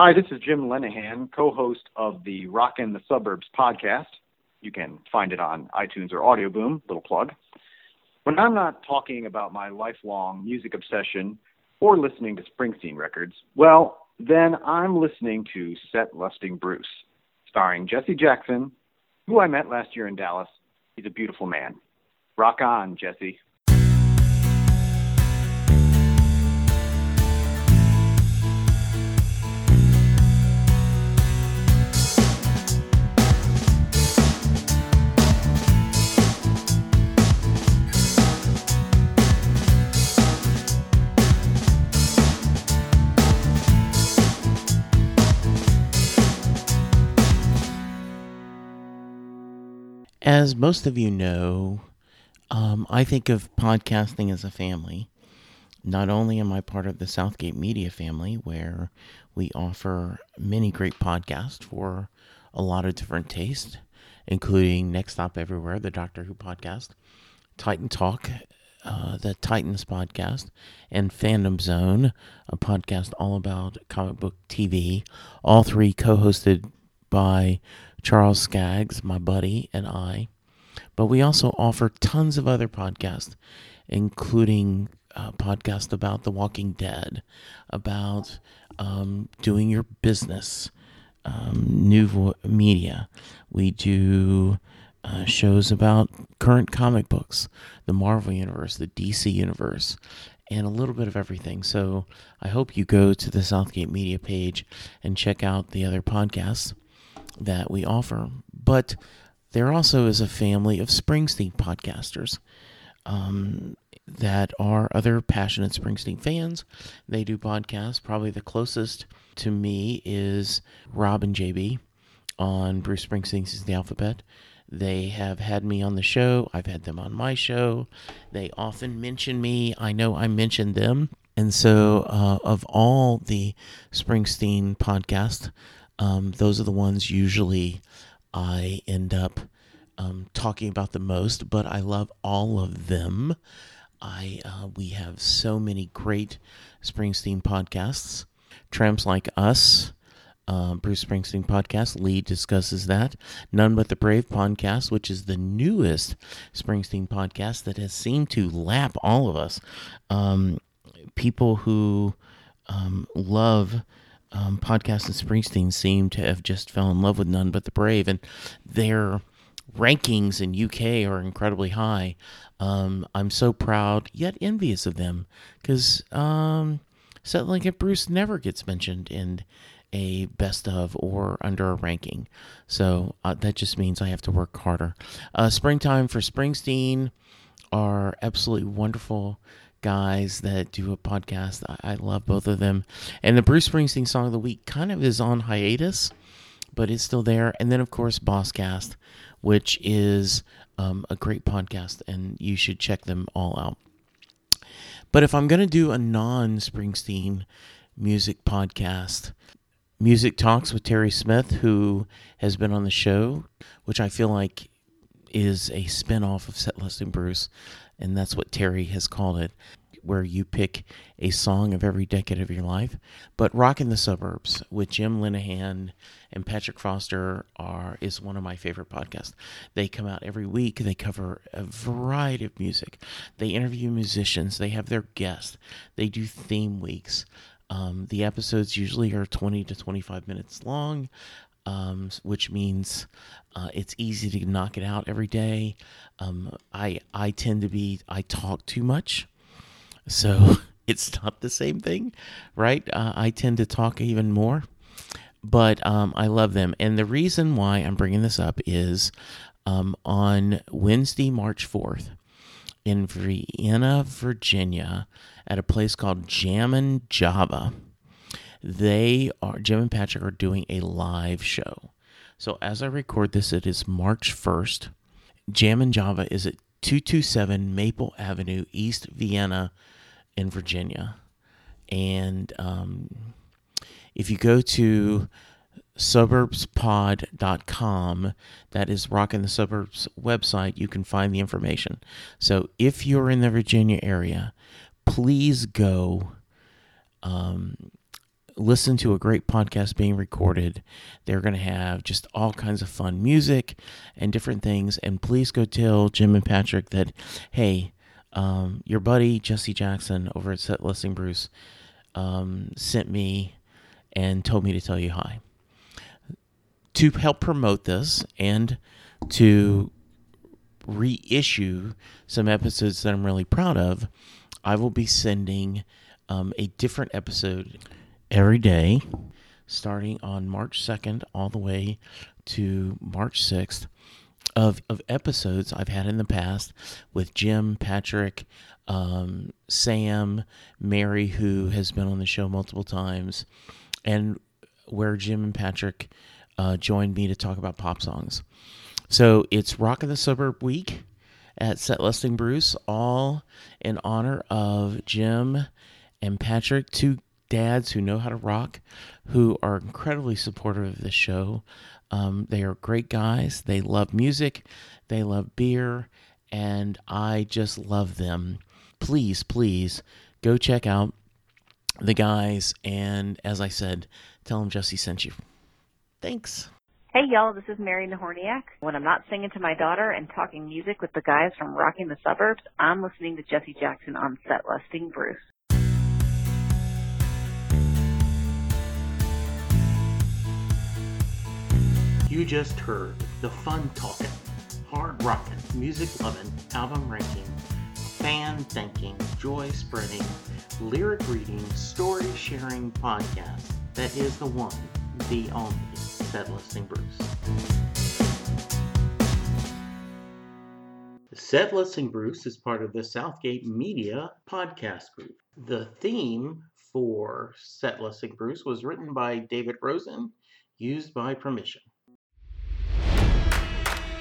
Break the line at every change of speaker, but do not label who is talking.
Hi, this is Jim Lenahan, co host of the Rockin' the Suburbs podcast. You can find it on iTunes or Audioboom, little plug. When I'm not talking about my lifelong music obsession or listening to Springsteen records, well, then I'm listening to Set Listing Bruce, starring Jesse Jackson, who I met last year in Dallas. He's a beautiful man. Rock on, Jesse.
As most of you know, um, I think of podcasting as a family. Not only am I part of the Southgate Media family, where we offer many great podcasts for a lot of different tastes, including Next Stop Everywhere, the Doctor Who podcast, Titan Talk, uh, the Titans podcast, and Fandom Zone, a podcast all about comic book TV, all three co hosted by Charles Skaggs, my buddy, and I. But we also offer tons of other podcasts, including a podcast about The Walking Dead, about um, doing your business, um, new vo- media. We do uh, shows about current comic books, the Marvel Universe, the DC Universe, and a little bit of everything. So I hope you go to the Southgate Media page and check out the other podcasts that we offer. But there also is a family of Springsteen podcasters um, that are other passionate Springsteen fans. They do podcasts. Probably the closest to me is Rob and JB on Bruce Springsteen's The Alphabet. They have had me on the show. I've had them on my show. They often mention me. I know I mentioned them. And so, uh, of all the Springsteen podcasts, um, those are the ones usually I end up um, talking about the most, but I love all of them. I uh, we have so many great Springsteen podcasts. Tramps like us, uh, Bruce Springsteen podcast. Lee discusses that. None but the Brave podcast, which is the newest Springsteen podcast that has seemed to lap all of us. Um, people who um, love um, podcasts and Springsteen seem to have just fell in love with None But the Brave, and their rankings in UK are incredibly high. Um, I'm so proud yet envious of them because um, Set Listing Bruce never gets mentioned in a best of or under a ranking. So uh, that just means I have to work harder. Uh, Springtime for Springsteen are absolutely wonderful guys that do a podcast. I, I, love both of them. And the Bruce Springsteen song of the week kind of is on hiatus, but it's still there. And then, of course, Bosscast, which is um, a great podcast, and you should check them all out. But if I'm going to do a non Springsteen music podcast, Music Talks with Terry Smith, who has been on the show, which I feel like is a spin off of Set and Bruce and that's what Terry has called it, where you pick a song of every decade of your life. But Rockin' the Suburbs with Jim Lenahan and Patrick Foster are is one of my favorite podcasts. They come out every week. They cover a variety of music. They interview musicians. They have their guests. They do theme weeks. Um, the episodes usually are 20 to 25 minutes long um, which means uh, it's easy to knock it out every day. Um, I I tend to be I talk too much, so it's not the same thing, right? Uh, I tend to talk even more, but um, I love them, and the reason why I'm bringing this up is um, on Wednesday, March fourth, in Vienna, Virginia, at a place called Jammin Java they are, Jim and Patrick are doing a live show. So as I record this, it is March 1st. Jammin Java is at 227 Maple Avenue, East Vienna, in Virginia. And um, if you go to suburbspod.com, that is Rockin' the Suburbs website, you can find the information. So if you're in the Virginia area, please go. Um, listen to a great podcast being recorded. They're going to have just all kinds of fun music and different things. And please go tell Jim and Patrick that, hey, um, your buddy Jesse Jackson over at Set Bruce um, sent me and told me to tell you hi. To help promote this and to reissue some episodes that I'm really proud of, I will be sending um, a different episode every day, starting on March 2nd all the way to March 6th. Of, of episodes I've had in the past with Jim, Patrick, um, Sam, Mary, who has been on the show multiple times, and where Jim and Patrick uh, joined me to talk about pop songs. So it's Rockin' the Suburb Week at Set Listing Bruce, all in honor of Jim and Patrick, two dads who know how to rock, who are incredibly supportive of the show. Um, they are great guys. They love music, they love beer, and I just love them. Please, please go check out the guys. And as I said, tell them Jesse sent you. Thanks.
Hey y'all, this is Mary Nahorniak. When I'm not singing to my daughter and talking music with the guys from Rocking the Suburbs, I'm listening to Jesse Jackson on Set Listing Bruce.
You just heard the fun talking, hard rocking, music loving, album ranking, fan thinking, joy spreading, lyric reading, story sharing podcast that is the one, the only Set Listing Bruce. Set Listing Bruce is part of the Southgate Media podcast group. The theme for Set Listing Bruce was written by David Rosen, used by permission.